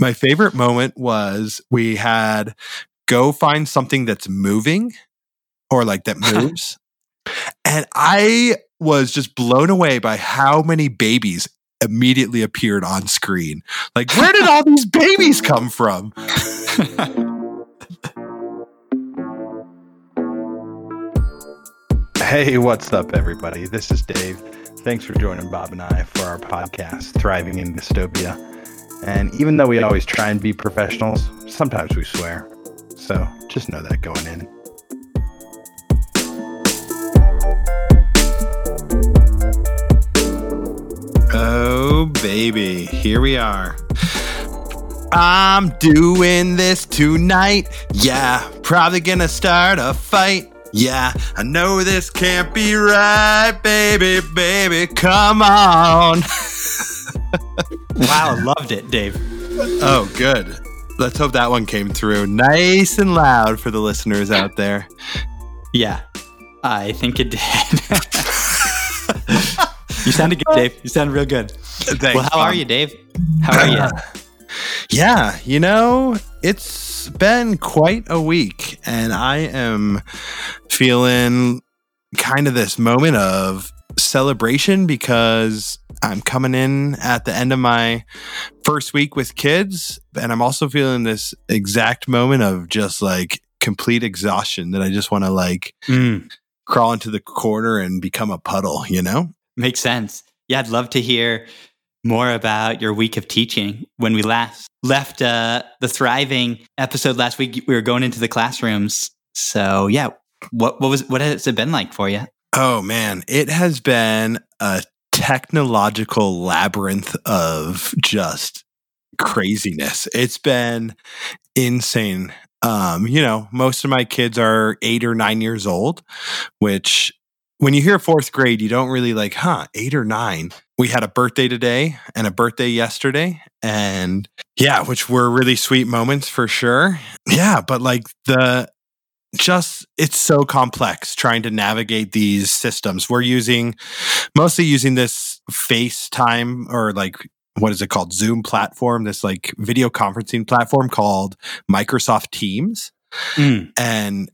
My favorite moment was we had go find something that's moving or like that moves. and I was just blown away by how many babies immediately appeared on screen. Like, where did all these babies come from? Hey, what's up, everybody? This is Dave. Thanks for joining Bob and I for our podcast, Thriving in Dystopia. And even though we always try and be professionals, sometimes we swear. So just know that going in. Oh, baby. Here we are. I'm doing this tonight. Yeah, probably gonna start a fight. Yeah, I know this can't be right, baby, baby. Come on. wow, loved it, Dave. Oh, good. Let's hope that one came through nice and loud for the listeners out there. Yeah, I think it did. you sounded good, Dave. You sounded real good. Thanks, well, how are you, Dave? How are you? Yeah, you know, it's been quite a week, and I am feeling kind of this moment of celebration because I'm coming in at the end of my first week with kids, and I'm also feeling this exact moment of just like complete exhaustion that I just want to like Mm, crawl into the corner and become a puddle, you know? makes sense. Yeah, I'd love to hear more about your week of teaching. When we last left uh, the thriving episode last week, we were going into the classrooms. So yeah, what what was what has it been like for you? Oh man, it has been a technological labyrinth of just craziness. It's been insane. Um, you know, most of my kids are 8 or 9 years old, which when you hear 4th grade, you don't really like, huh, 8 or 9. We had a birthday today and a birthday yesterday and yeah, which were really sweet moments for sure. Yeah, but like the just it's so complex trying to navigate these systems. We're using mostly using this FaceTime or like what is it called? Zoom platform, this like video conferencing platform called Microsoft Teams. Mm, And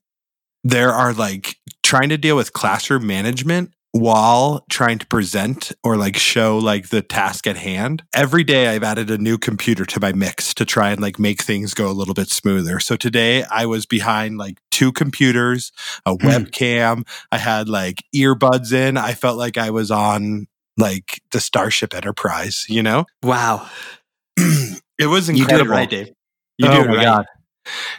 there are like trying to deal with classroom management while trying to present or like show like the task at hand. Every day I've added a new computer to my mix to try and like make things go a little bit smoother. So today I was behind like two computers, a Hmm. webcam, I had like earbuds in. I felt like I was on like the Starship Enterprise, you know? wow, it was you incredible. do it right, Dave. You Oh do it my right. God.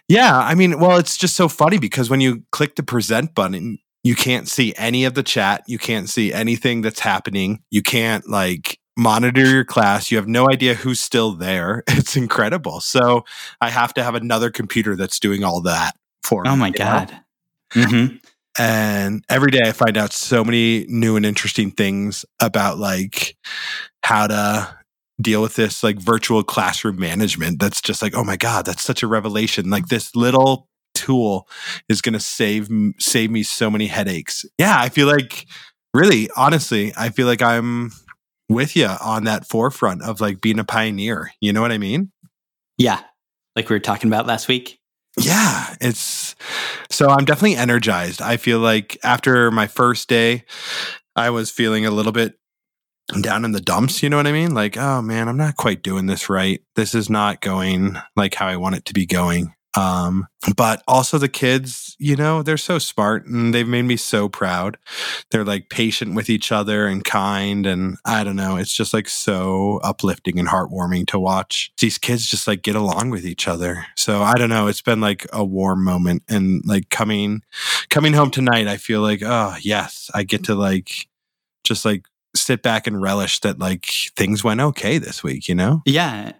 Yeah, I mean, well, it's just so funny because when you click the present button, you can't see any of the chat. You can't see anything that's happening. You can't like monitor your class. You have no idea who's still there. It's incredible. So I have to have another computer that's doing all that for me. Oh my god. hmm And every day I find out so many new and interesting things about like how to deal with this like virtual classroom management. That's just like, oh my God, that's such a revelation. Like this little tool is going to save, save me so many headaches. Yeah. I feel like really, honestly, I feel like I'm with you on that forefront of like being a pioneer. You know what I mean? Yeah, like we were talking about last week. Yeah, it's so I'm definitely energized. I feel like after my first day, I was feeling a little bit down in the dumps, you know what I mean? Like, oh man, I'm not quite doing this right. This is not going like how I want it to be going. Um, but also the kids, you know, they're so smart and they've made me so proud. They're like patient with each other and kind. And I don't know, it's just like so uplifting and heartwarming to watch these kids just like get along with each other. So I don't know, it's been like a warm moment and like coming coming home tonight, I feel like, oh yes, I get to like just like sit back and relish that like things went okay this week, you know? Yeah.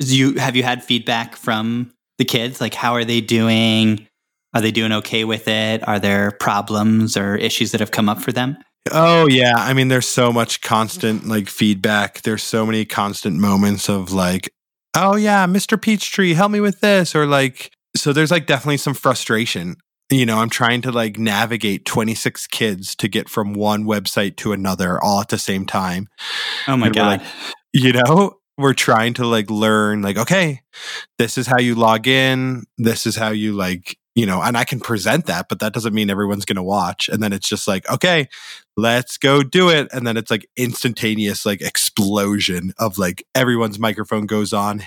Do you have you had feedback from the kids? Like, how are they doing? Are they doing okay with it? Are there problems or issues that have come up for them? Oh yeah, I mean there's so much constant like feedback. There's so many constant moments of like, "Oh yeah, Mr. Peachtree, help me with this." Or like so there's like definitely some frustration. You know, I'm trying to like navigate 26 kids to get from one website to another all at the same time. Oh my And god! like- You know, were trying to like learn like okay this is how you log in this is how you like you know and i can present that but that doesn't mean everyone's going to watch and then it's just like okay let's go do it and then it's like instantaneous like explosion of like everyone's microphone goes on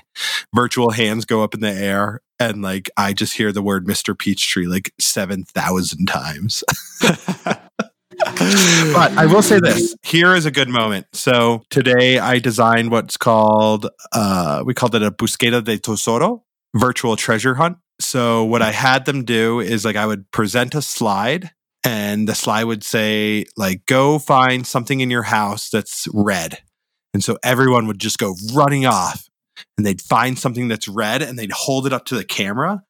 virtual hands go up in the air and like i just hear the word mr peachtree like 7000 times but I will say this: here is a good moment. So today I designed what's called uh, we called it a busqueta de tesoro virtual treasure hunt. So what I had them do is like I would present a slide, and the slide would say like go find something in your house that's red, and so everyone would just go running off, and they'd find something that's red, and they'd hold it up to the camera,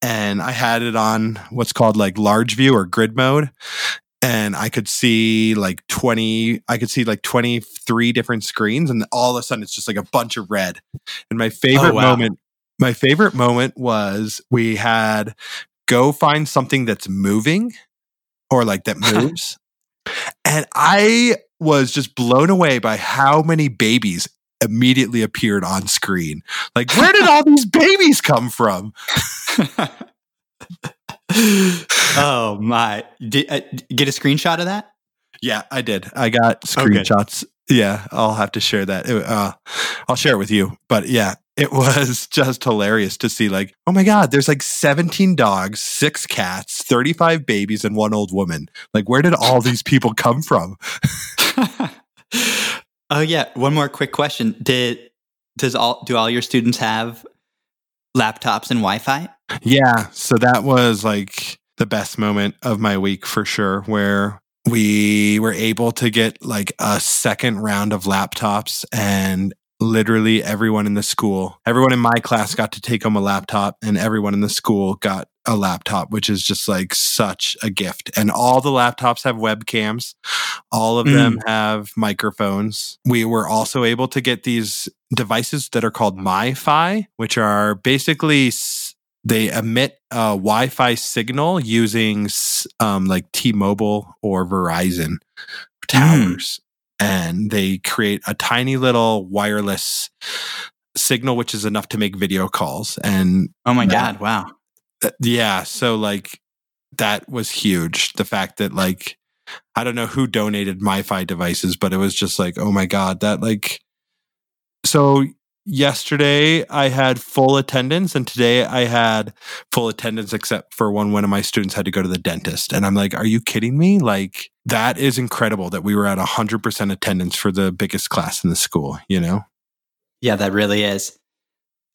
and I had it on what's called like large view or grid mode and I could see like 20, I could see like 23 different screens, and all of a sudden it's just like a bunch of red. And my oh, favorite oh, wow. moment, my favorite moment was we had go find something that's moving or like that moves. and I was just blown away by how many babies immediately appeared on screen. Like, where did all these babies come from? oh my! Did uh, get a screenshot of that? Yeah, I did. I got screenshots. Yeah, I'll have to share that. It, uh, I'll share it with you. But yeah, it was just hilarious to see. Like, oh my god, there's like 17 dogs, six cats, 35 babies, and one old woman. Like, where did all these people come from? oh yeah. One more quick question: Did does all do all your students have laptops and Wi-Fi? Yeah. So that was like the best moment of my week for sure, where we were able to get like a second round of laptops and literally everyone in the school, everyone in my class got to take home a laptop and everyone in the school got a laptop, which is just like such a gift. And all the laptops have webcams, all of mm. them have microphones. We were also able to get these devices that are called MiFi, which are basically they emit a Wi-Fi signal using um, like T-Mobile or Verizon towers, mm. and they create a tiny little wireless signal, which is enough to make video calls. And oh my god, wow, that, yeah. So like that was huge. The fact that like I don't know who donated MiFi devices, but it was just like, oh my god, that like so yesterday I had full attendance and today I had full attendance except for when one of my students had to go to the dentist. And I'm like, are you kidding me? Like that is incredible that we were at 100% attendance for the biggest class in the school, you know? Yeah, that really is.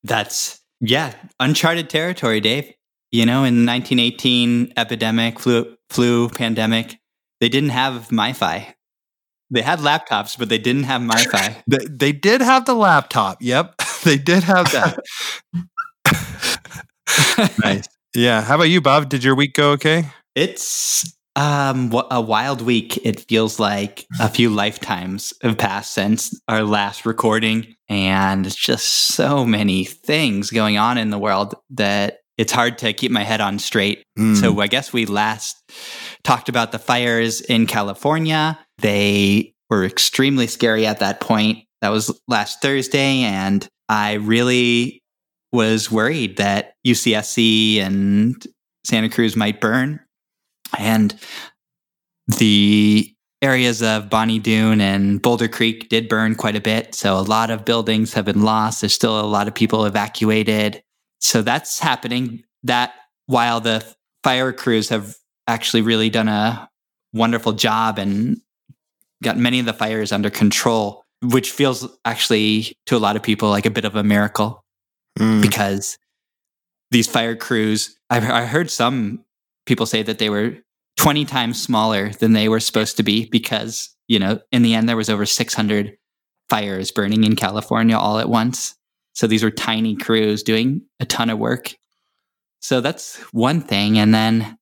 That's yeah, uncharted territory, Dave. You know, in 1918 epidemic, flu flu pandemic, they didn't have MiFi. They had laptops, but they didn't have MiFi. they, they did have the laptop. Yep, they did have that. nice. Yeah. How about you, Bob? Did your week go okay? It's um a wild week. It feels like a few lifetimes have passed since our last recording, and it's just so many things going on in the world that it's hard to keep my head on straight. Mm. So I guess we last talked about the fires in California. They were extremely scary at that point. That was last Thursday. And I really was worried that UCSC and Santa Cruz might burn. And the areas of Bonny Doon and Boulder Creek did burn quite a bit. So a lot of buildings have been lost. There's still a lot of people evacuated. So that's happening. That while the fire crews have actually really done a wonderful job and got many of the fires under control, which feels actually to a lot of people like a bit of a miracle mm. because these fire crews, I've, I heard some people say that they were 20 times smaller than they were supposed to be because, you know, in the end, there was over 600 fires burning in California all at once. So these were tiny crews doing a ton of work. So that's one thing. And then,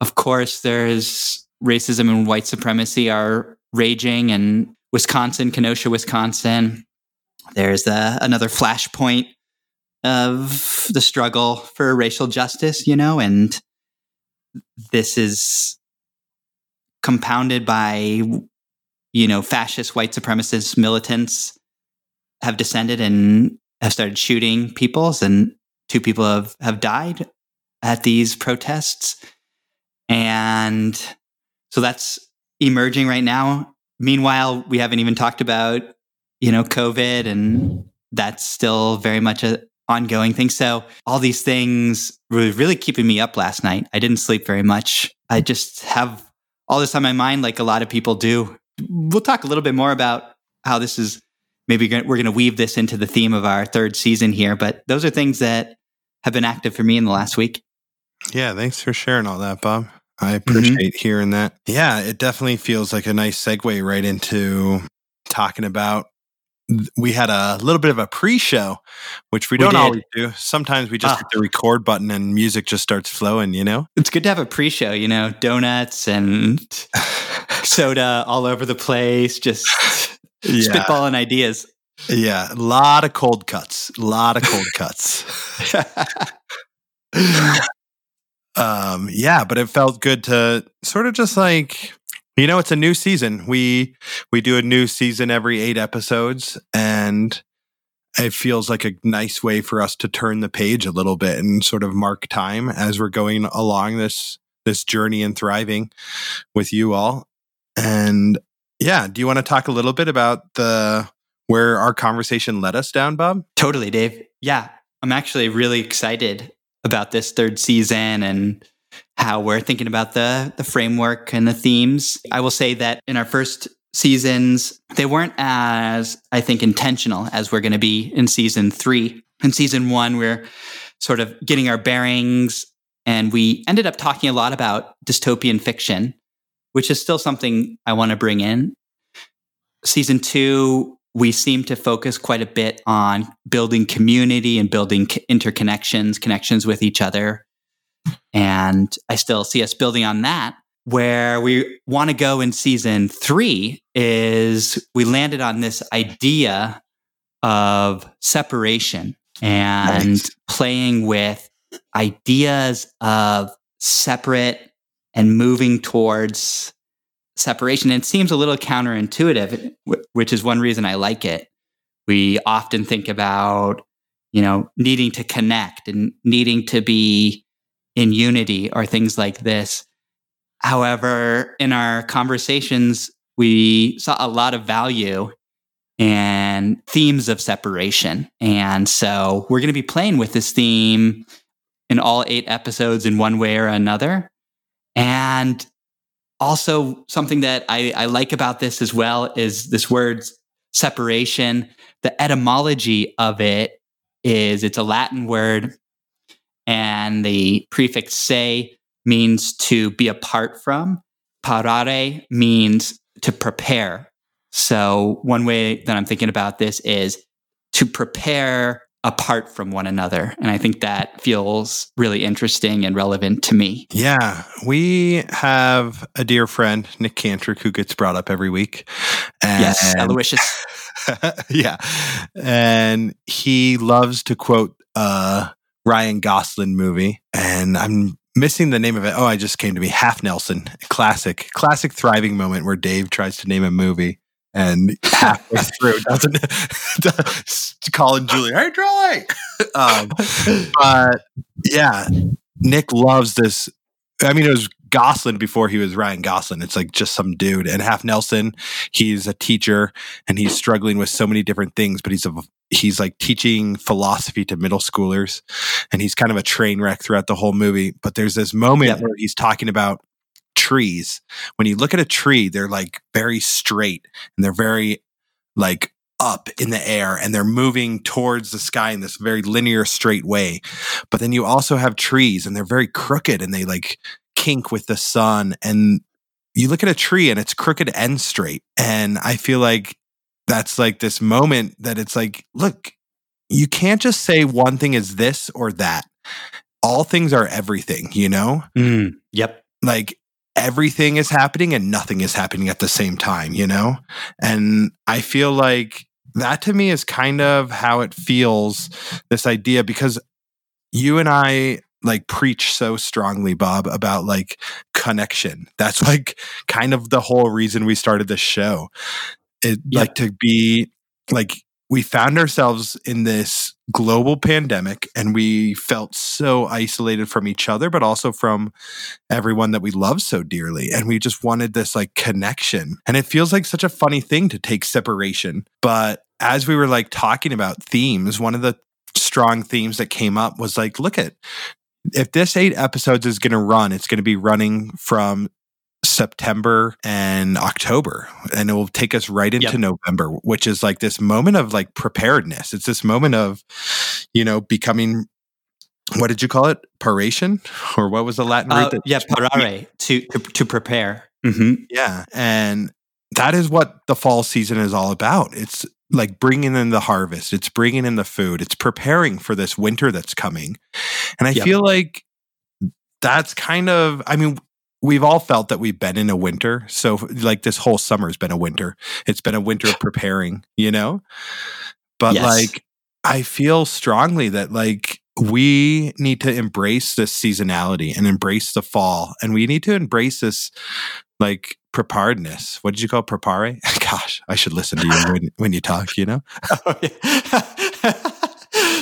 of course, there's racism and white supremacy are raging in Wisconsin, Kenosha, Wisconsin. There's a, another flashpoint of the struggle for racial justice, you know, and this is compounded by, you know, fascist white supremacist militants have descended and have started shooting peoples, and two people have, have died at these protests. And so that's emerging right now. Meanwhile, we haven't even talked about, you know, COVID, and that's still very much an ongoing thing. So all these things were really keeping me up last night. I didn't sleep very much. I just have all this on my mind, like a lot of people do. We'll talk a little bit more about how this is maybe we're going to weave this into the theme of our third season here. But those are things that have been active for me in the last week. Yeah, thanks for sharing all that, Bob. I appreciate mm-hmm. hearing that. Yeah, it definitely feels like a nice segue right into talking about. We had a little bit of a pre-show, which we, we don't did. always do. Sometimes we just ah. hit the record button and music just starts flowing. You know, it's good to have a pre-show. You know, donuts and soda all over the place, just yeah. spitballing ideas. Yeah, a lot of cold cuts. A lot of cold cuts. um, yeah, but it felt good to sort of just like you know, it's a new season. We we do a new season every eight episodes, and it feels like a nice way for us to turn the page a little bit and sort of mark time as we're going along this this journey and thriving with you all. And yeah, do you want to talk a little bit about the where our conversation led us down, Bob? Totally, Dave. Yeah, I'm actually really excited about this third season and how we're thinking about the the framework and the themes. I will say that in our first seasons, they weren't as I think intentional as we're going to be in season 3. In season 1, we're sort of getting our bearings and we ended up talking a lot about dystopian fiction, which is still something I want to bring in. Season 2 we seem to focus quite a bit on building community and building interconnections, connections with each other. And I still see us building on that. Where we want to go in season three is we landed on this idea of separation and nice. playing with ideas of separate and moving towards separation. And it seems a little counterintuitive, which is one reason I like it. We often think about, you know, needing to connect and needing to be in unity or things like this. However, in our conversations, we saw a lot of value and themes of separation. And so we're going to be playing with this theme in all eight episodes in one way or another. And also something that I, I like about this as well is this word separation. The etymology of it is it's a Latin word, and the prefix se means to be apart from. Parare means to prepare. So, one way that I'm thinking about this is to prepare apart from one another. And I think that feels really interesting and relevant to me. Yeah. We have a dear friend, Nick Cantrick, who gets brought up every week. And yes, Aloysius. yeah. And he loves to quote a Ryan Gosling movie. And I'm missing the name of it. Oh, I just came to me. Half Nelson. Classic. Classic thriving moment where Dave tries to name a movie and halfway through doesn't call Julie, Julie. um, but yeah, Nick loves this. I mean, it was Gosling before he was Ryan Gosling. It's like just some dude. And Half Nelson, he's a teacher and he's struggling with so many different things, but he's a he's like teaching philosophy to middle schoolers and he's kind of a train wreck throughout the whole movie. But there's this moment yep. where he's talking about trees. When you look at a tree, they're like very straight and they're very like up in the air and they're moving towards the sky in this very linear straight way. But then you also have trees and they're very crooked and they like kink with the sun and you look at a tree and it's crooked and straight. And I feel like that's like this moment that it's like, look, you can't just say one thing is this or that. All things are everything, you know? Mm, yep. Like everything is happening and nothing is happening at the same time, you know? And I feel like that to me is kind of how it feels this idea because you and I like preach so strongly Bob about like connection. That's like kind of the whole reason we started this show. It yeah. like to be like we found ourselves in this global pandemic and we felt so isolated from each other but also from everyone that we love so dearly. And we just wanted this like connection. And it feels like such a funny thing to take separation. But as we were like talking about themes one of the strong themes that came up was like look at if this eight episodes is going to run it's going to be running from September and October, and it will take us right into yep. November, which is like this moment of like preparedness. It's this moment of, you know, becoming. What did you call it? Paration, or what was the Latin uh, root? yeah, parare to to, to prepare. Mm-hmm. Yeah, and that is what the fall season is all about. It's like bringing in the harvest. It's bringing in the food. It's preparing for this winter that's coming, and I yep. feel like that's kind of. I mean, we've all felt that we've been in a winter. So like this whole summer's been a winter. It's been a winter of preparing, you know? But yes. like I feel strongly that like we need to embrace this seasonality and embrace the fall and we need to embrace this like preparedness. What did you call it? prepare? Gosh, I should listen to you when, when you talk, you know? Oh,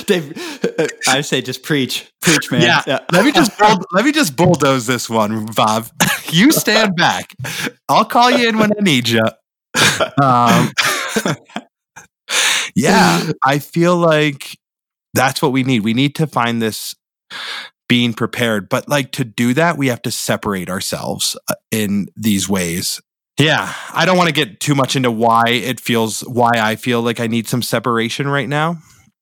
I say just preach, preach, man. Yeah. yeah. let me just bull, let me just bulldoze this one, Bob. you stand back. I'll call you in when I need you. Um, yeah, I feel like that's what we need. We need to find this being prepared, but like to do that, we have to separate ourselves uh, in these ways. Yeah, I don't want to get too much into why it feels why I feel like I need some separation right now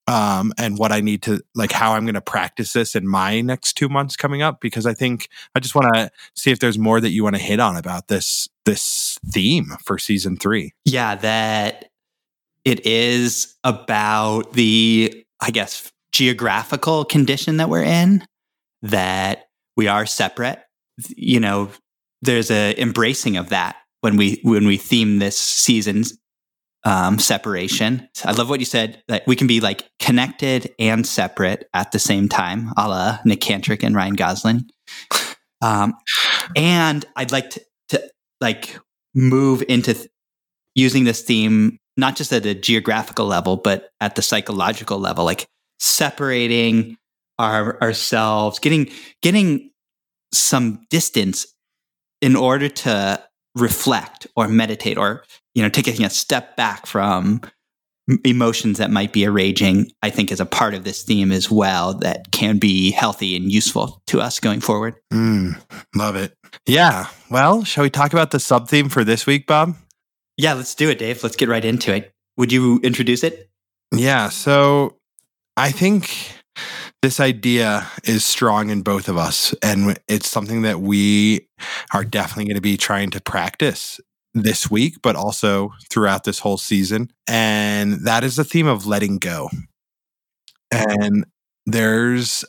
um, and what I need to like how I'm going to practice this in my next two months coming up because I think I just want to see if there's more that you want to hit on about this this theme for season three. Yeah, that it is about the I guess geographical condition that we're in that we are separate. You know, there's a embracing of that when we when we theme this season's um, separation. I love what you said that we can be like connected and separate at the same time, a la Nick Cantrick and Ryan Gosling. Um, and I'd like to, to like move into th- using this theme not just at a geographical level, but at the psychological level, like separating our ourselves, getting getting some distance in order to reflect or meditate or you know taking a step back from emotions that might be raging i think is a part of this theme as well that can be healthy and useful to us going forward. Mm, love it. Yeah well shall we talk about the sub theme for this week bob? Yeah let's do it dave. Let's get right into it. Would you introduce it? Yeah so i think this idea is strong in both of us and it's something that we are definitely going to be trying to practice this week but also throughout this whole season and that is the theme of letting go. And there's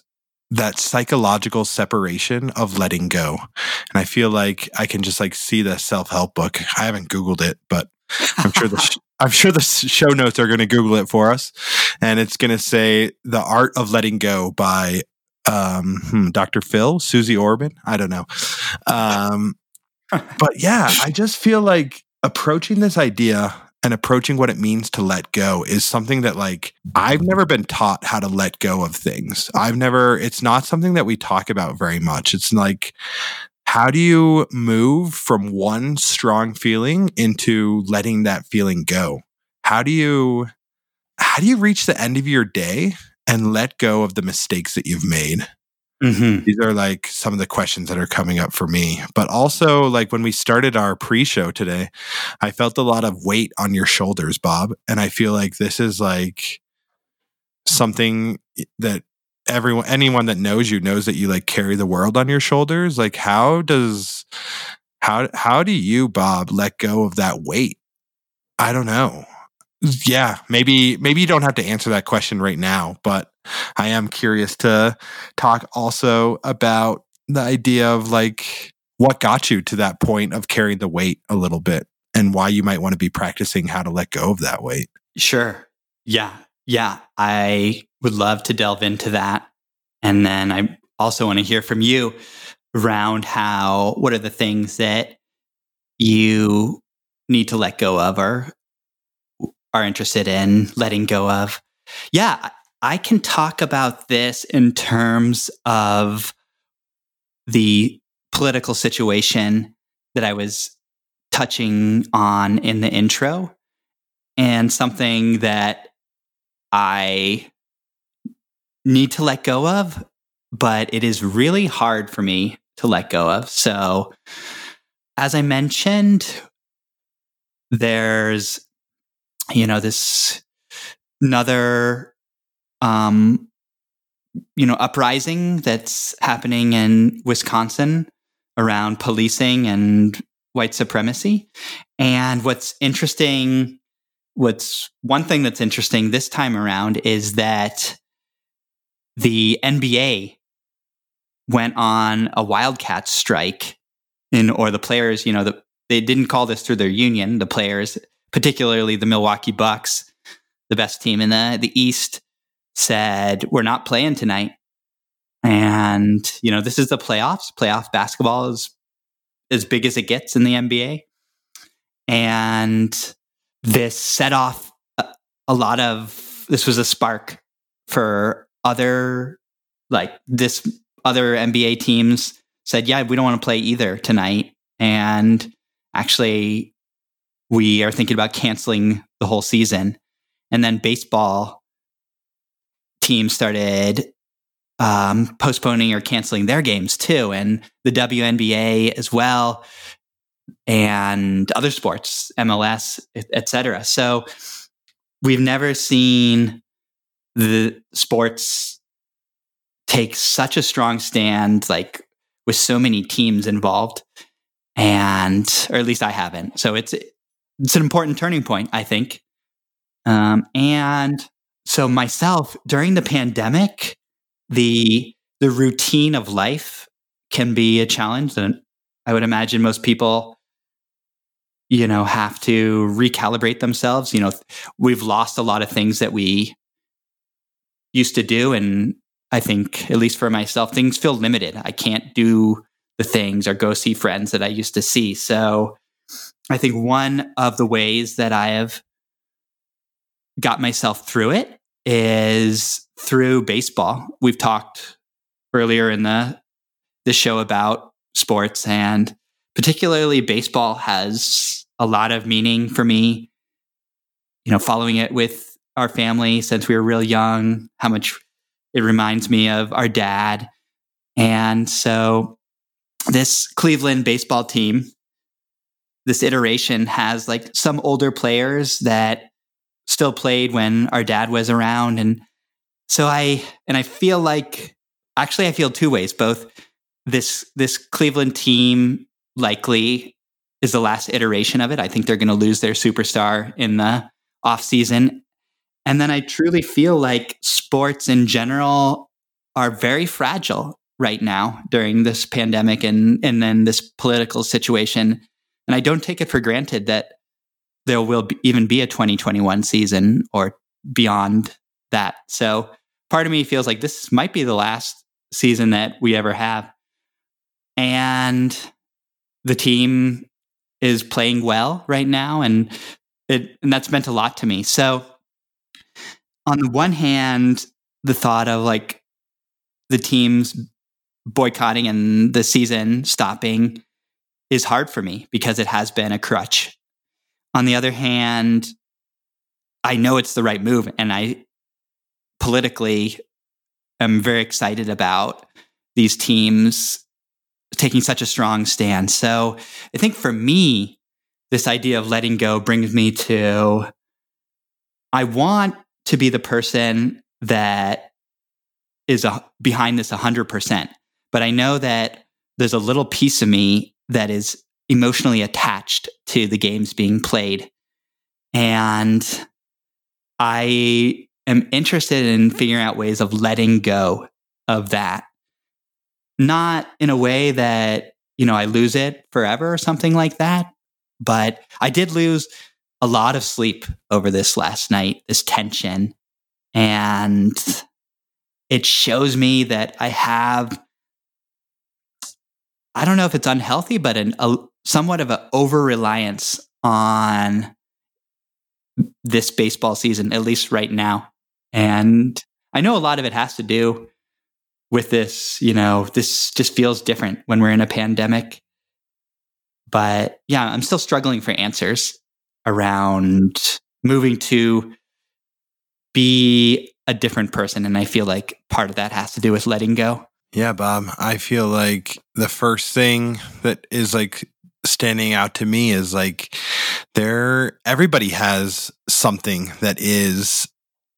that psychological separation of letting go. And i feel like i can just like see the self-help book. I haven't googled it but i'm sure the I'm sure the show notes are going to Google it for us, and it's going to say "The Art of Letting Go" by um, hmm, Dr. Phil, Susie Orbach, I don't know, um, but yeah, I just feel like approaching this idea and approaching what it means to let go is something that like I've never been taught how to let go of things. I've never it's not something that we talk about very much. It's like how do you move from one strong feeling into letting that feeling go? How do you how do you reach the end of your day and let go of the mistakes that you've made? Mm-hmm. These are like some of the questions that are coming up for me. But also, like when we started our pre show today, I felt a lot of weight on your shoulders, Bob. And I feel like this is like something that everyone anyone that knows you knows that you like carry the world on your shoulders like how does how how do you bob let go of that weight i don't know yeah maybe maybe you don't have to answer that question right now but i am curious to talk also about the idea of like what got you to that point of carrying the weight a little bit and why you might want to be practicing how to let go of that weight sure yeah yeah, I would love to delve into that. And then I also want to hear from you around how, what are the things that you need to let go of or are interested in letting go of. Yeah, I can talk about this in terms of the political situation that I was touching on in the intro and something that I need to let go of, but it is really hard for me to let go of. So, as I mentioned, there's, you know, this another, um, you know, uprising that's happening in Wisconsin around policing and white supremacy. And what's interesting, what's one thing that's interesting this time around is that the NBA went on a Wildcat strike in, or the players, you know, the, they didn't call this through their union. The players, particularly the Milwaukee Bucks, the best team in the, the East, said, We're not playing tonight. And, you know, this is the playoffs. Playoff basketball is as big as it gets in the NBA. And this set off a, a lot of, this was a spark for other, like this other NBA teams said, yeah, we don't want to play either tonight. And actually, we are thinking about canceling the whole season. And then baseball teams started um, postponing or canceling their games too, and the WNBA as well, and other sports, MLS, etc. So we've never seen the sports take such a strong stand, like with so many teams involved, and or at least I haven't. So it's it's an important turning point, I think. Um, and so myself during the pandemic the the routine of life can be a challenge and i would imagine most people you know have to recalibrate themselves. You know we've lost a lot of things that we used to do and i think at least for myself things feel limited. I can't do the things or go see friends that i used to see. So i think one of the ways that i have got myself through it is through baseball. We've talked earlier in the the show about sports and particularly baseball has a lot of meaning for me. You know, following it with our family since we were real young, how much it reminds me of our dad. And so this Cleveland baseball team, this iteration has like some older players that still played when our dad was around. And so I, and I feel like, actually, I feel two ways. Both this, this Cleveland team likely is the last iteration of it. I think they're going to lose their superstar in the off season. And then I truly feel like sports in general are very fragile right now during this pandemic and, and then this political situation. And I don't take it for granted that there will be, even be a 2021 season or beyond that. So part of me feels like this might be the last season that we ever have. And the team is playing well right now and it and that's meant a lot to me. So on the one hand, the thought of like the teams boycotting and the season stopping is hard for me because it has been a crutch on the other hand, I know it's the right move, and I politically am very excited about these teams taking such a strong stand. So I think for me, this idea of letting go brings me to I want to be the person that is a, behind this 100%. But I know that there's a little piece of me that is emotionally attached to the games being played. And I am interested in figuring out ways of letting go of that. Not in a way that, you know, I lose it forever or something like that. But I did lose a lot of sleep over this last night, this tension. And it shows me that I have I don't know if it's unhealthy, but an, a, somewhat of an over reliance on this baseball season, at least right now. And I know a lot of it has to do with this, you know, this just feels different when we're in a pandemic. But yeah, I'm still struggling for answers around moving to be a different person. And I feel like part of that has to do with letting go. Yeah, Bob. I feel like the first thing that is like standing out to me is like there everybody has something that is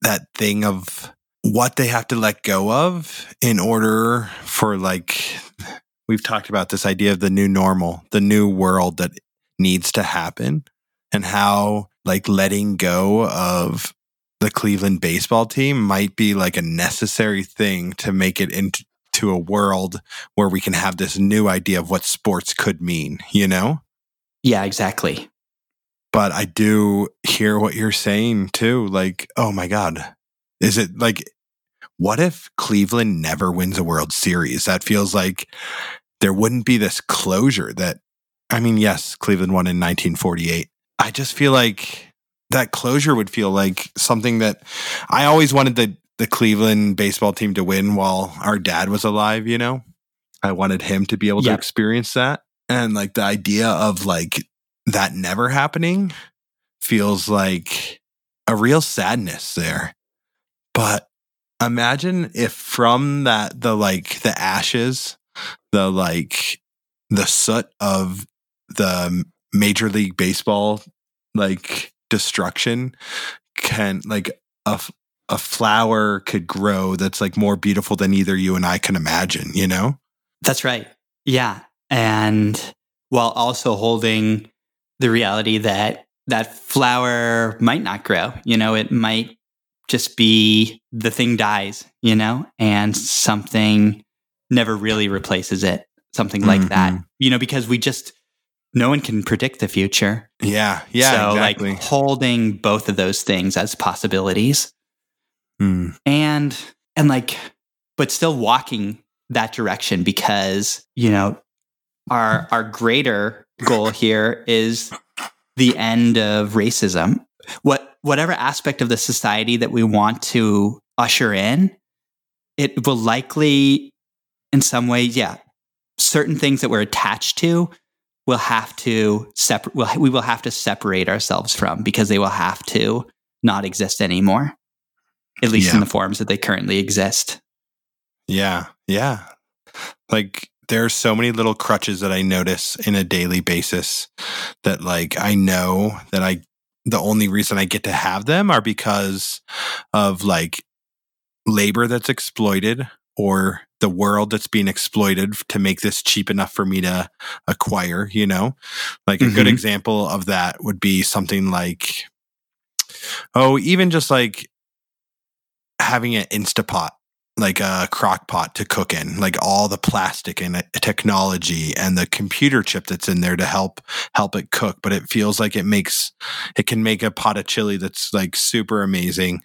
that thing of what they have to let go of in order for like we've talked about this idea of the new normal, the new world that needs to happen and how like letting go of the Cleveland baseball team might be like a necessary thing to make it into a world where we can have this new idea of what sports could mean, you know? Yeah, exactly. But I do hear what you're saying too. Like, oh my God, is it like, what if Cleveland never wins a World Series? That feels like there wouldn't be this closure that, I mean, yes, Cleveland won in 1948. I just feel like that closure would feel like something that I always wanted the the Cleveland baseball team to win while our dad was alive, you know? I wanted him to be able to experience that. And like the idea of like that never happening feels like a real sadness there. But imagine if from that the like the ashes, the like the soot of the major league baseball like destruction can like a a flower could grow that's like more beautiful than either you and I can imagine, you know? That's right. Yeah. And while also holding the reality that that flower might not grow, you know, it might just be the thing dies, you know, and something never really replaces it, something like mm-hmm. that, you know, because we just, no one can predict the future. Yeah. Yeah. So, exactly. like, holding both of those things as possibilities. Mm. And, and like, but still walking that direction because, you know, our, our greater goal here is the end of racism. What, whatever aspect of the society that we want to usher in, it will likely, in some way, yeah, certain things that we're attached to will have to separate we'll, we will have to separate ourselves from because they will have to not exist anymore at least yeah. in the forms that they currently exist yeah yeah like there's so many little crutches that i notice in a daily basis that like i know that i the only reason i get to have them are because of like labor that's exploited or the world that's being exploited to make this cheap enough for me to acquire, you know? Like a mm-hmm. good example of that would be something like, oh, even just like having an Instapot like a crock pot to cook in, like all the plastic and technology and the computer chip that's in there to help help it cook. But it feels like it makes it can make a pot of chili that's like super amazing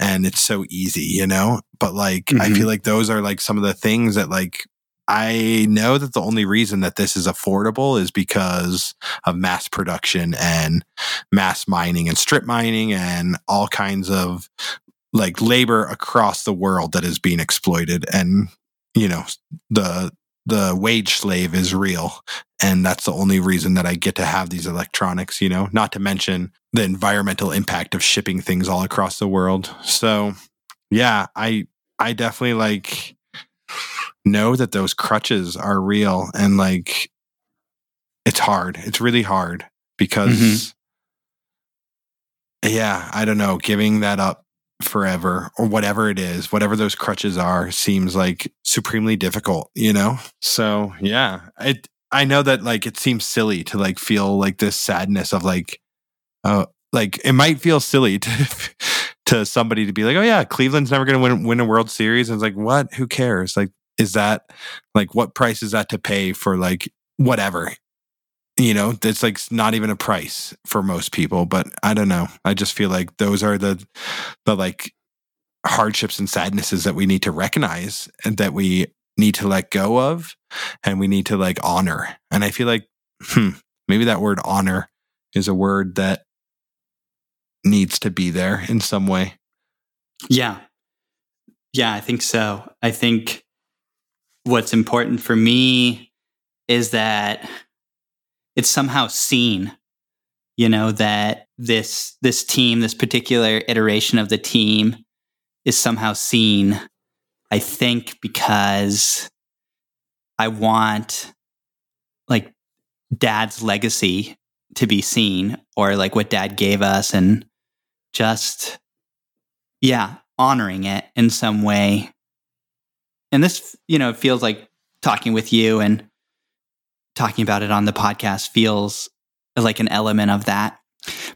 and it's so easy, you know? But like mm-hmm. I feel like those are like some of the things that like I know that the only reason that this is affordable is because of mass production and mass mining and strip mining and all kinds of like labor across the world that is being exploited and you know the the wage slave is real and that's the only reason that I get to have these electronics you know not to mention the environmental impact of shipping things all across the world so yeah I I definitely like know that those crutches are real and like it's hard it's really hard because mm-hmm. yeah I don't know giving that up forever or whatever it is, whatever those crutches are, seems like supremely difficult, you know? So yeah, it, I know that like it seems silly to like feel like this sadness of like, uh, like it might feel silly to, to somebody to be like, oh yeah, Cleveland's never going to win, win a World Series. And it's like, what? Who cares? Like, is that like what price is that to pay for like whatever? You know it's like not even a price for most people but i don't know i just feel like those are the the like hardships and sadnesses that we need to recognize and that we need to let go of and we need to like honor and i feel like hmm, maybe that word honor is a word that needs to be there in some way. Yeah. Yeah, I think so. I think what's important for me is that it's somehow seen you know that this this team this particular iteration of the team is somehow seen. I think because i want like dad's legacy to be seen or like what dad gave us and just yeah honoring it in some way. And this you know feels like talking with you and talking about it on the podcast feels like an element of that.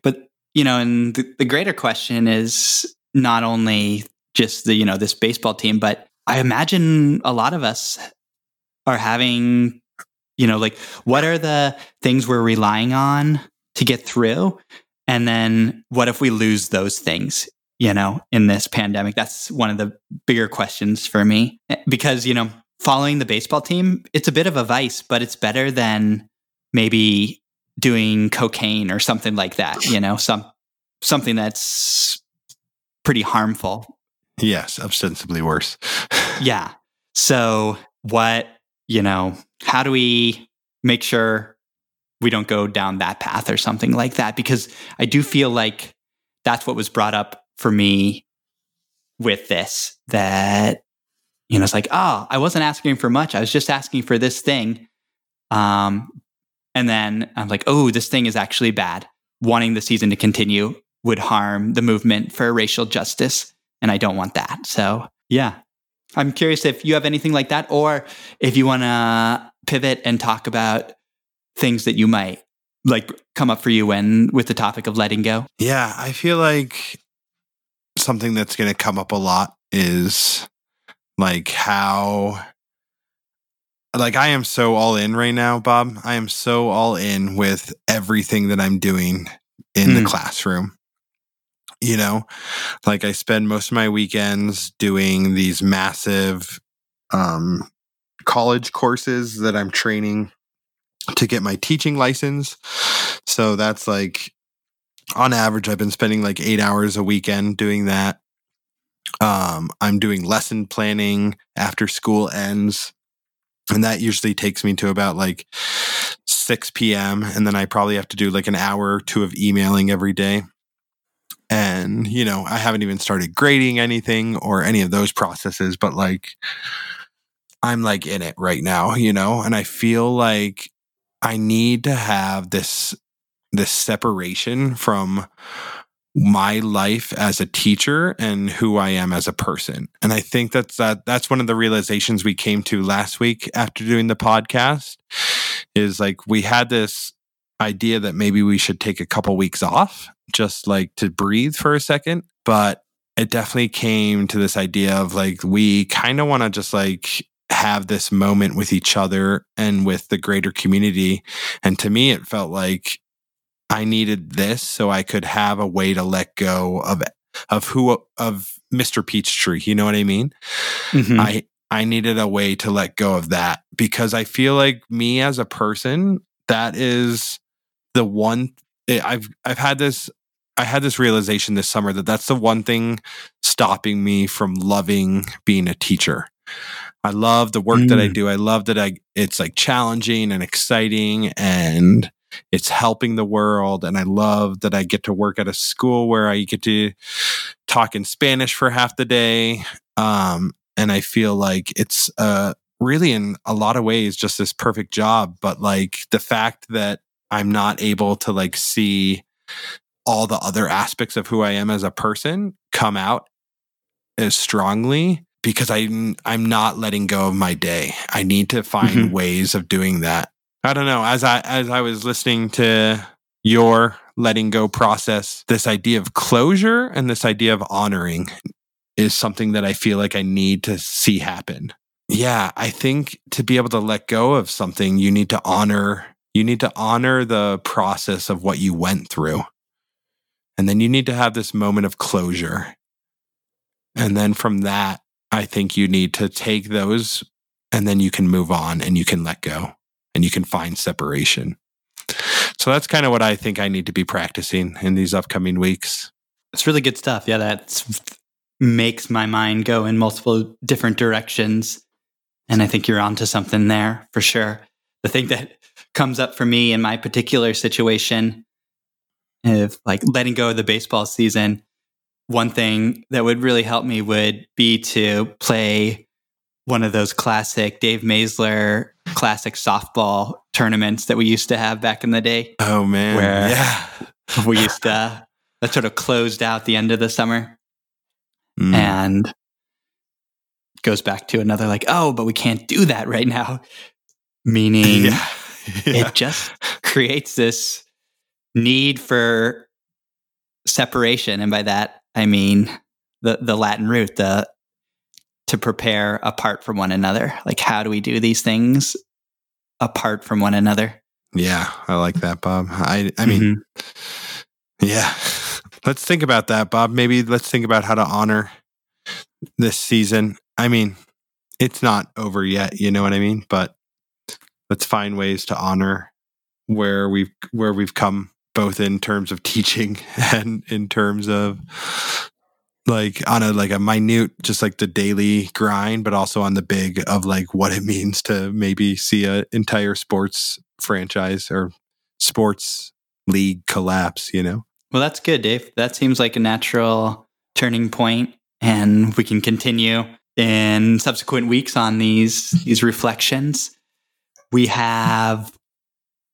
But, you know, and the, the greater question is not only just the, you know, this baseball team, but I imagine a lot of us are having, you know, like what are the things we're relying on to get through? And then what if we lose those things, you know, in this pandemic? That's one of the bigger questions for me because, you know, following the baseball team, it's a bit of a vice, but it's better than maybe doing cocaine or something like that, you know, some something that's pretty harmful. Yes, ostensibly worse. yeah. So what, you know, how do we make sure we don't go down that path or something like that? Because I do feel like that's what was brought up for me with this that you know it's like oh i wasn't asking for much i was just asking for this thing um, and then I'm like, oh, this thing is actually bad. Wanting the season to continue would harm the movement for racial justice. And I don't want that. So, yeah. I'm curious if you have anything like that, or if you want to pivot and talk about things that you might like come up for you when with the topic of letting go. Yeah. I feel like something that's going to come up a lot is like how like I am so all in right now, Bob. I am so all in with everything that I'm doing in mm. the classroom. You know, like I spend most of my weekends doing these massive um, college courses that I'm training to get my teaching license. So that's like on average, I've been spending like eight hours a weekend doing that. Um, I'm doing lesson planning after school ends and that usually takes me to about like 6 p.m. And then I probably have to do like an hour or two of emailing every day. And, you know, I haven't even started grading anything or any of those processes, but like I'm like in it right now, you know, and I feel like I need to have this this separation from my life as a teacher and who I am as a person. And I think that's that that's one of the realizations we came to last week after doing the podcast is like we had this idea that maybe we should take a couple weeks off just like to breathe for a second, but it definitely came to this idea of like we kind of want to just like have this moment with each other and with the greater community. And to me, it felt like I needed this so I could have a way to let go of of who of Mr. Peachtree. You know what I mean? Mm-hmm. I I needed a way to let go of that because I feel like me as a person, that is the one eh, I've I've had this I had this realization this summer that that's the one thing stopping me from loving being a teacher. I love the work mm. that I mm. do. I love that I it's like challenging and exciting and it's helping the world. And I love that I get to work at a school where I get to talk in Spanish for half the day. Um, and I feel like it's uh, really, in a lot of ways, just this perfect job. But like the fact that I'm not able to like see all the other aspects of who I am as a person come out as strongly because I I'm not letting go of my day. I need to find mm-hmm. ways of doing that I don't know. As I as I was listening to your letting go process, this idea of closure and this idea of honoring is something that I feel like I need to see happen. Yeah, I think to be able to let go of something, you need to honor you need to honor the process of what you went through. And then you need to have this moment of closure. And then from that, I think you need to take those and then you can move on and you can let go and you can find separation. So that's kind of what I think I need to be practicing in these upcoming weeks. It's really good stuff. Yeah, that makes my mind go in multiple different directions. And I think you're onto something there for sure. The thing that comes up for me in my particular situation, if like letting go of the baseball season, one thing that would really help me would be to play one of those classic Dave Masler classic softball tournaments that we used to have back in the day. Oh man. Where yeah. we used to that sort of closed out the end of the summer Mm. and goes back to another like, oh, but we can't do that right now. Meaning yeah. Yeah. it just creates this need for separation. And by that I mean the the Latin root, the to prepare apart from one another. Like how do we do these things apart from one another? Yeah, I like that, Bob. I I mean, mm-hmm. yeah. Let's think about that, Bob. Maybe let's think about how to honor this season. I mean, it's not over yet, you know what I mean? But let's find ways to honor where we've where we've come both in terms of teaching and in terms of like on a like a minute just like the daily grind but also on the big of like what it means to maybe see an entire sports franchise or sports league collapse you know Well, that's good, Dave. That seems like a natural turning point, and we can continue in subsequent weeks on these these reflections. We have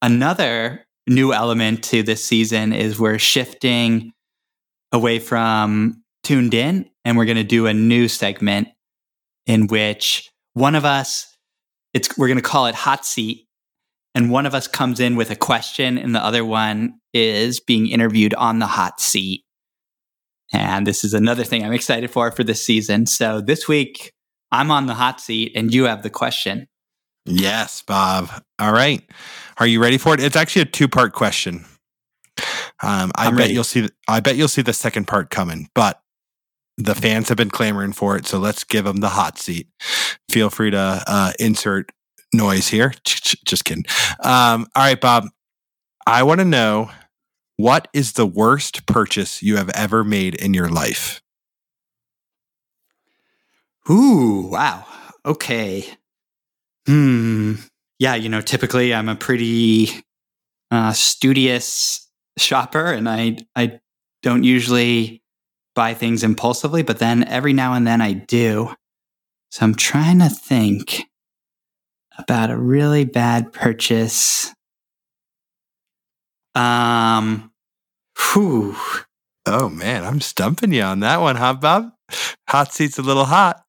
another new element to this season is we're shifting away from tuned in and we're going to do a new segment in which one of us it's we're going to call it hot seat and one of us comes in with a question and the other one is being interviewed on the hot seat. And this is another thing i'm excited for for this season. So this week i'm on the hot seat and you have the question. Yes bob. All right. Are you ready for it? It's actually a two part question. Um, i I'm bet ready. you'll see i bet you'll see the second part coming but the fans have been clamoring for it so let's give them the hot seat feel free to uh, insert noise here just kidding um, all right bob i want to know what is the worst purchase you have ever made in your life Ooh, wow. Okay. Hmm. Yeah, you know, typically I'm a pretty uh, studious shopper, and I I don't usually buy things impulsively, but then every now and then I do. So I'm trying to think about a really bad purchase. Um. Whew. oh man i'm stumping you on that one huh bob hot seat's a little hot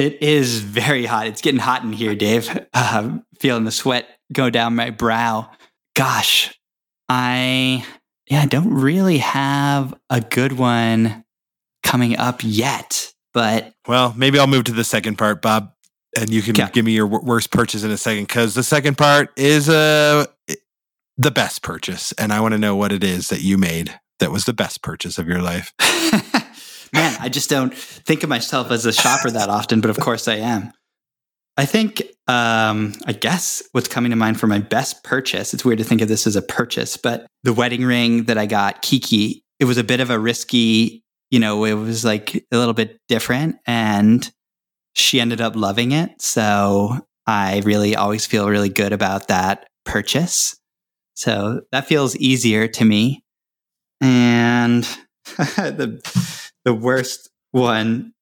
It is very hot. It's getting hot in here, Dave. Uh, feeling the sweat go down my brow. Gosh, I yeah, I don't really have a good one coming up yet. But Well, maybe I'll move to the second part, Bob, and you can give me your wor- worst purchase in a second because the second part is uh, the best purchase, and I want to know what it is that you made that was the best purchase of your life. man, I just don't think of myself as a shopper that often, but of course I am. I think, um, I guess what's coming to mind for my best purchase, it's weird to think of this as a purchase, but the wedding ring that I got, Kiki, it was a bit of a risky, you know, it was like a little bit different and she ended up loving it. So I really always feel really good about that purchase. So that feels easier to me. And the the worst one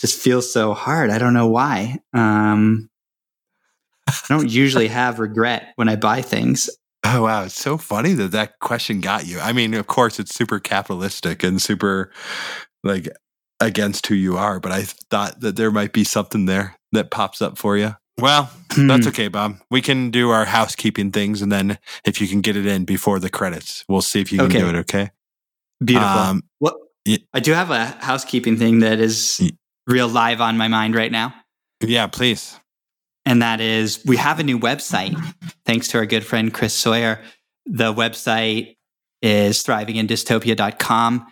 just feels so hard. I don't know why. Um, I don't usually have regret when I buy things. Oh wow, it's so funny that that question got you. I mean, of course, it's super capitalistic and super like against who you are, but I thought that there might be something there that pops up for you. Well, that's Hmm. okay, Bob. We can do our housekeeping things, and then if you can get it in before the credits, we'll see if you can Okay. do it. Okay. Beautiful. Um, well, I do have a housekeeping thing that is real live on my mind right now. yeah, please. And that is we have a new website thanks to our good friend Chris Sawyer. The website is thrivingindystopia.com.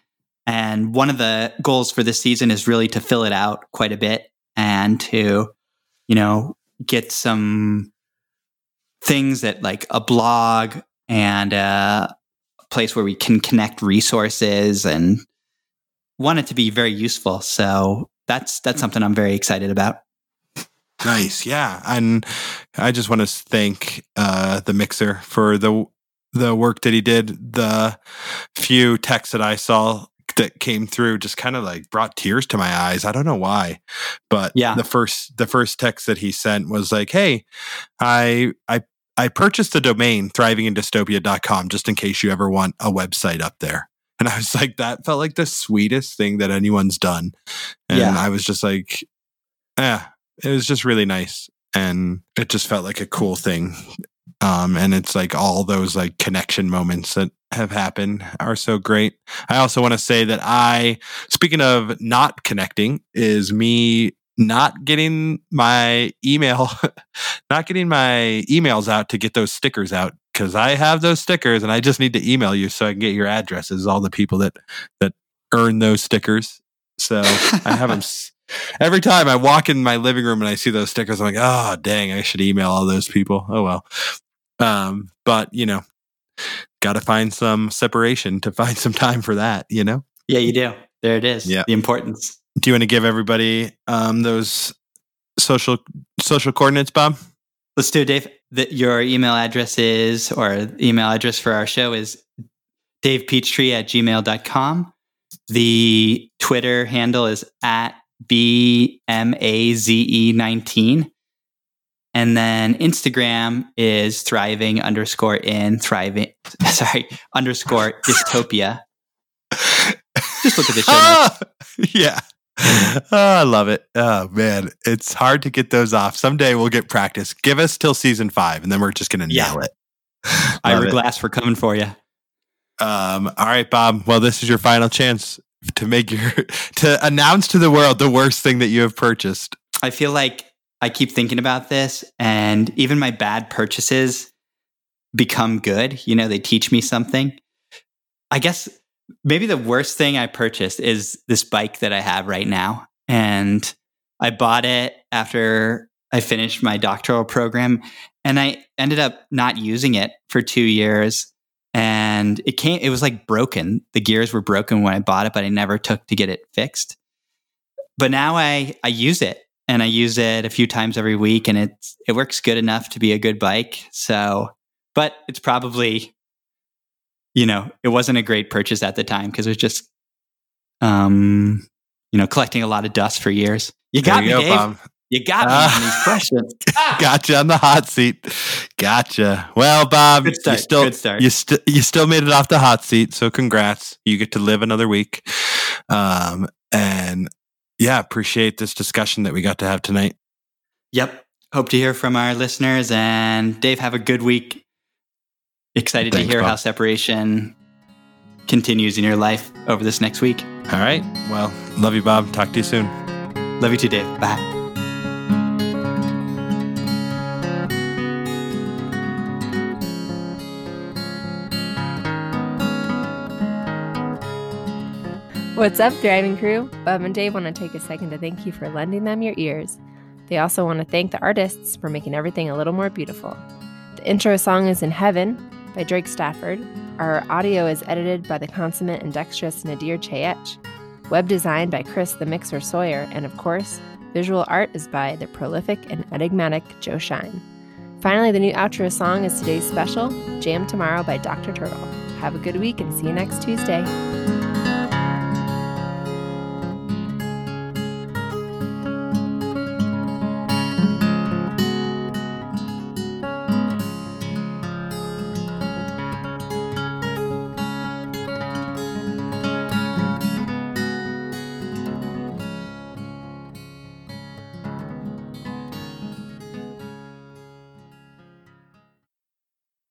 And one of the goals for this season is really to fill it out quite a bit and to, you know, get some things that like a blog and a place where we can connect resources and want it to be very useful. So that's that's something I'm very excited about. Nice, yeah, and I just want to thank uh, the mixer for the the work that he did. The few texts that I saw that came through just kind of like brought tears to my eyes. I don't know why, but Yeah. the first the first text that he sent was like, "Hey, I I I purchased the domain thrivingindystopia.com just in case you ever want a website up there." And I was like, that felt like the sweetest thing that anyone's done. And Yeah. I was just like, yeah, it was just really nice. And it just felt like a cool thing. Um, and it's like all those like connection moments that have happened are so great. I also want to say that I, speaking of not connecting, is me not getting my email, not getting my emails out to get those stickers out because I have those stickers and I just need to email you so I can get your addresses, all the people that that earn those stickers. So I have them. Every time I walk in my living room and I see those stickers, I'm like, oh, dang, I should email all those people. Oh, well. Um, but, you know, got to find some separation to find some time for that, you know? Yeah, you do. There it is. Yeah. The importance. Do you want to give everybody um, those social social coordinates, Bob? Let's do it, Dave. The, your email address is, or email address for our show is davepeachtree at gmail.com. The Twitter handle is at BMAZE19. And then Instagram is thriving underscore in thriving, sorry, underscore dystopia. Just look at the show. Ah! yeah. Oh, I love it. Oh man, it's hard to get those off. Someday we'll get practice. Give us till season five, and then we're just gonna Yeah. nail it. Ira. Glass, we're coming for you. Um, all right, Bob. Well, this is your final chance to make your to announce to the world the worst thing that you have purchased. I feel like I keep thinking about this, and even my bad purchases become good. You know, they teach me something. I guess maybe the worst thing I purchased is this bike that I have right now. And I bought it after I finished my doctoral program, and I ended up not using it for two years. And it came, it was like broken. The gears were broken when I bought it, but I never took to get it fixed. But now I, I use it and I use it a few times every week and it's it works good enough to be a good bike. So, but it's probably you know, it wasn't a great purchase at the time because it was just um you know, collecting a lot of dust for years. You got There me, go, Dave. Bob. You got me on these questions. Ah. Gotcha on the hot seat. Gotcha. Well, Bob, start, you still you still you still made it off the hot seat. So congrats. You get to live another week. Um, and yeah, appreciate this discussion that we got to have tonight. Yep. Hope to hear from our listeners and Dave have a good week. Excited Thanks, to hear Bob. how separation continues in your life over this next week. All right. Well, love you, Bob. Talk to you soon. Love you too, Dave. Bye. What's up, thriving crew? Bob and Dave want to take a second to thank you for lending them your ears. They also want to thank the artists for making everything a little more beautiful. The intro song is In Heaven by Drake Stafford. Our audio is edited by the consummate and dexterous Nadir Chayech. Web design by Chris the Mixer Sawyer. And of course, visual art is by the prolific and enigmatic Joe Shine. Finally, the new outro song is today's special, Jam Tomorrow by Dr. Turtle. Have a good week and see you next Tuesday.